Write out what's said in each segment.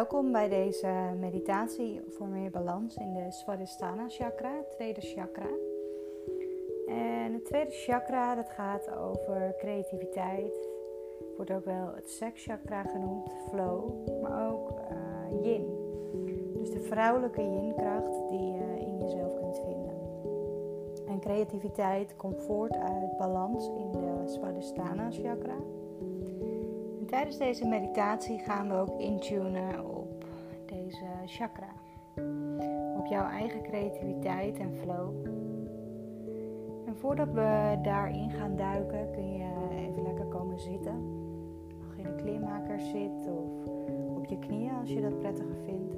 Welkom bij deze meditatie voor meer balans in de Svadhisthana chakra, tweede chakra. En het tweede chakra dat gaat over creativiteit, wordt ook wel het sekschakra genoemd, flow, maar ook uh, yin. Dus de vrouwelijke yin-kracht die je in jezelf kunt vinden. En creativiteit komt voort uit balans in de Svadhisthana chakra tijdens deze meditatie gaan we ook intunen op deze chakra. Op jouw eigen creativiteit en flow. En voordat we daarin gaan duiken, kun je even lekker komen zitten. Mag in een kleermaker zitten of op je knieën als je dat prettiger vindt.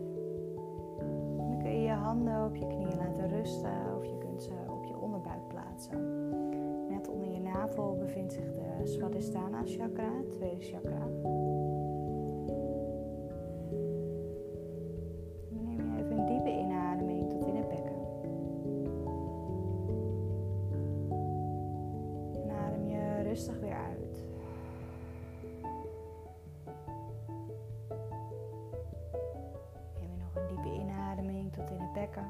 Dan kun je je handen op je knieën laten rusten of je kunt ze op je onderbuik plaatsen. Navel bevindt zich de Svadhisthana chakra, tweede chakra. Dan neem je even een diepe inademing tot in het bekken. En adem je rustig weer uit. Neem je nog een diepe inademing tot in het bekken.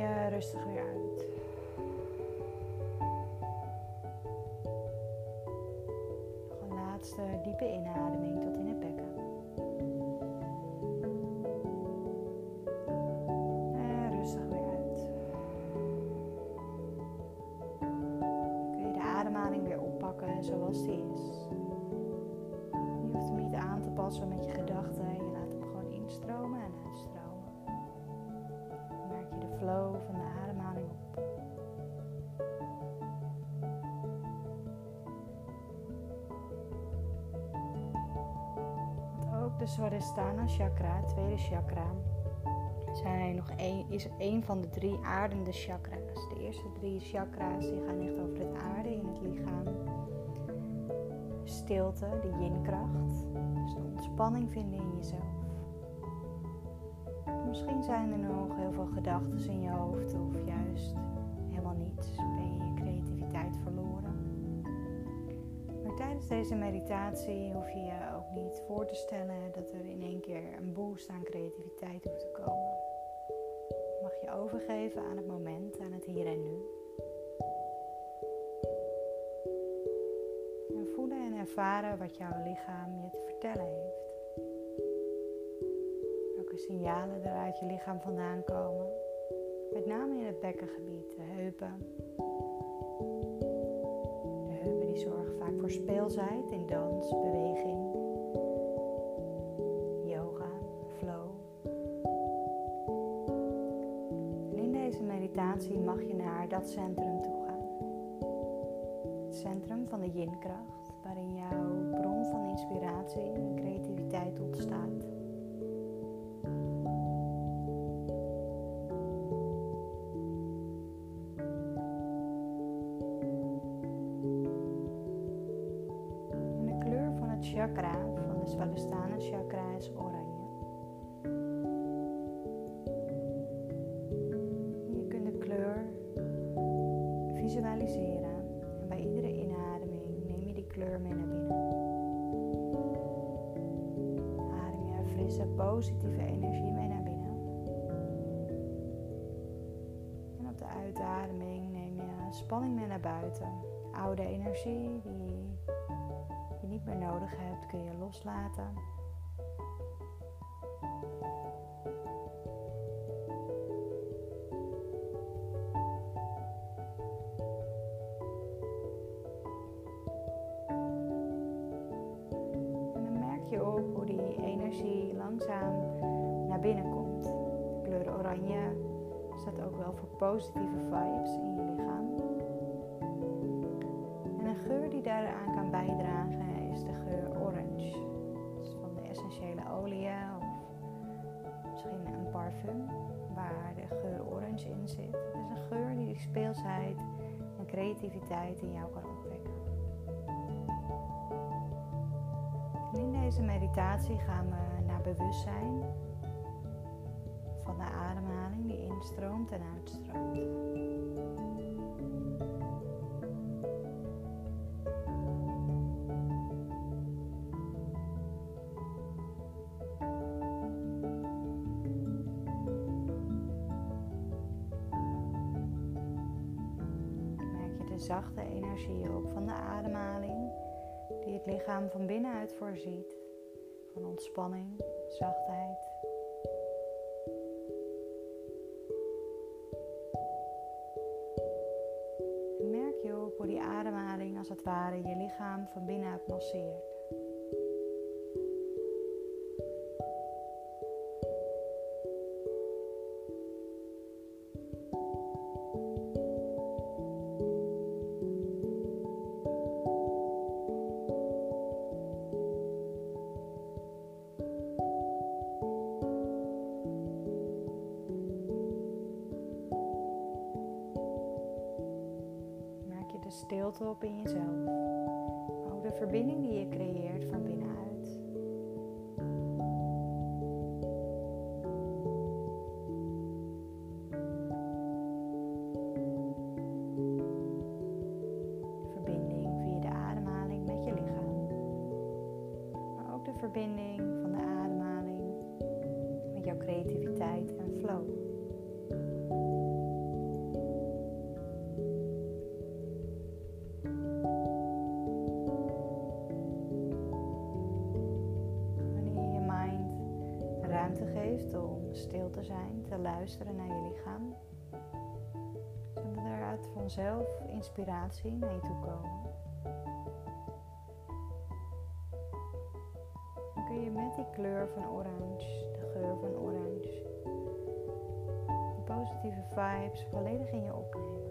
Je rustig weer uit. Nog een laatste diepe inademing tot in het bekken. En rustig weer uit. Kun je de ademhaling weer oppakken zoals die is. Je hoeft hem niet aan te passen met je gedachten. Van de ademhaling op. Ook de Swadhisthana chakra, tweede chakra, zijn nog een, is een van de drie aardende chakra's. De eerste drie chakra's die gaan echt over het aarde in het lichaam. Stilte, de yin-kracht, dus de ontspanning vinden in jezelf. Misschien zijn er nog heel veel gedachten in je hoofd of juist helemaal niets. Ben je je creativiteit verloren. Maar tijdens deze meditatie hoef je je ook niet voor te stellen dat er in één keer een boost aan creativiteit hoeft te komen. Mag je overgeven aan het moment, aan het hier en nu. En voelen en ervaren wat jouw lichaam je te vertellen heeft signalen er uit je lichaam vandaan komen. Met name in het bekkengebied, de heupen. De heupen die zorgen vaak voor speelsheid in dans, beweging, yoga, flow. En in deze meditatie mag je naar dat centrum toe gaan. Het centrum van de yin-kracht, waarin jouw bron van inspiratie en creativiteit ontstaat. Chakra van de Svalustana chakra is oranje. Je kunt de kleur visualiseren en bij iedere inademing neem je die kleur mee naar binnen. Adem je frisse, positieve energie mee naar binnen. En op de uitademing neem je spanning mee naar buiten. Oude energie die niet meer nodig hebt, kun je loslaten. En dan merk je ook hoe die energie langzaam naar binnen komt. De kleur oranje staat ook wel voor positieve vibes in je lichaam. En een geur die daaraan kan bijdragen is de geur orange. Van de essentiële olie of misschien een parfum waar de geur orange in zit. Het is een geur die speelsheid en creativiteit in jou kan opwekken. in deze meditatie gaan we naar bewustzijn van de ademhaling die instroomt en uitstroomt. Zachte energie op van de ademhaling, die het lichaam van binnenuit voorziet van ontspanning, zachtheid. Merk je op hoe die ademhaling als het ware je lichaam van binnenuit masseert. Stilte op in jezelf. ook de verbinding die je creëert van binnenuit. De verbinding via de ademhaling met je lichaam. Maar ook de verbinding van de ademhaling met jouw creativiteit en flow. Om stil te zijn, te luisteren naar je lichaam. Zodat er uit vanzelf inspiratie naar je komen. Dan kun je met die kleur van orange, de geur van orange, de positieve vibes volledig in je opnemen.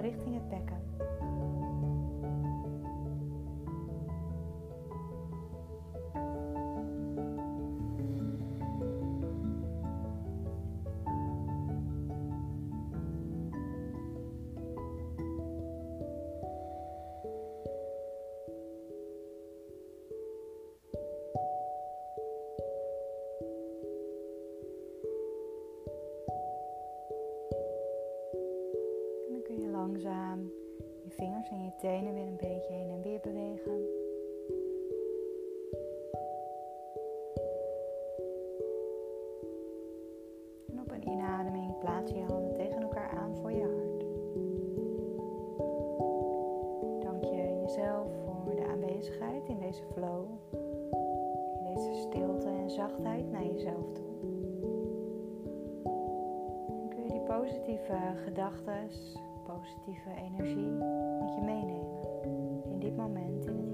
Richting het bekken. Vingers en je tenen weer een beetje heen en weer bewegen. En op een inademing plaats je je handen tegen elkaar aan voor je hart. Dank je jezelf voor de aanwezigheid in deze flow, in deze stilte en zachtheid naar jezelf toe. Dan kun je die positieve gedachten positieve energie met je meenemen. In dit moment in het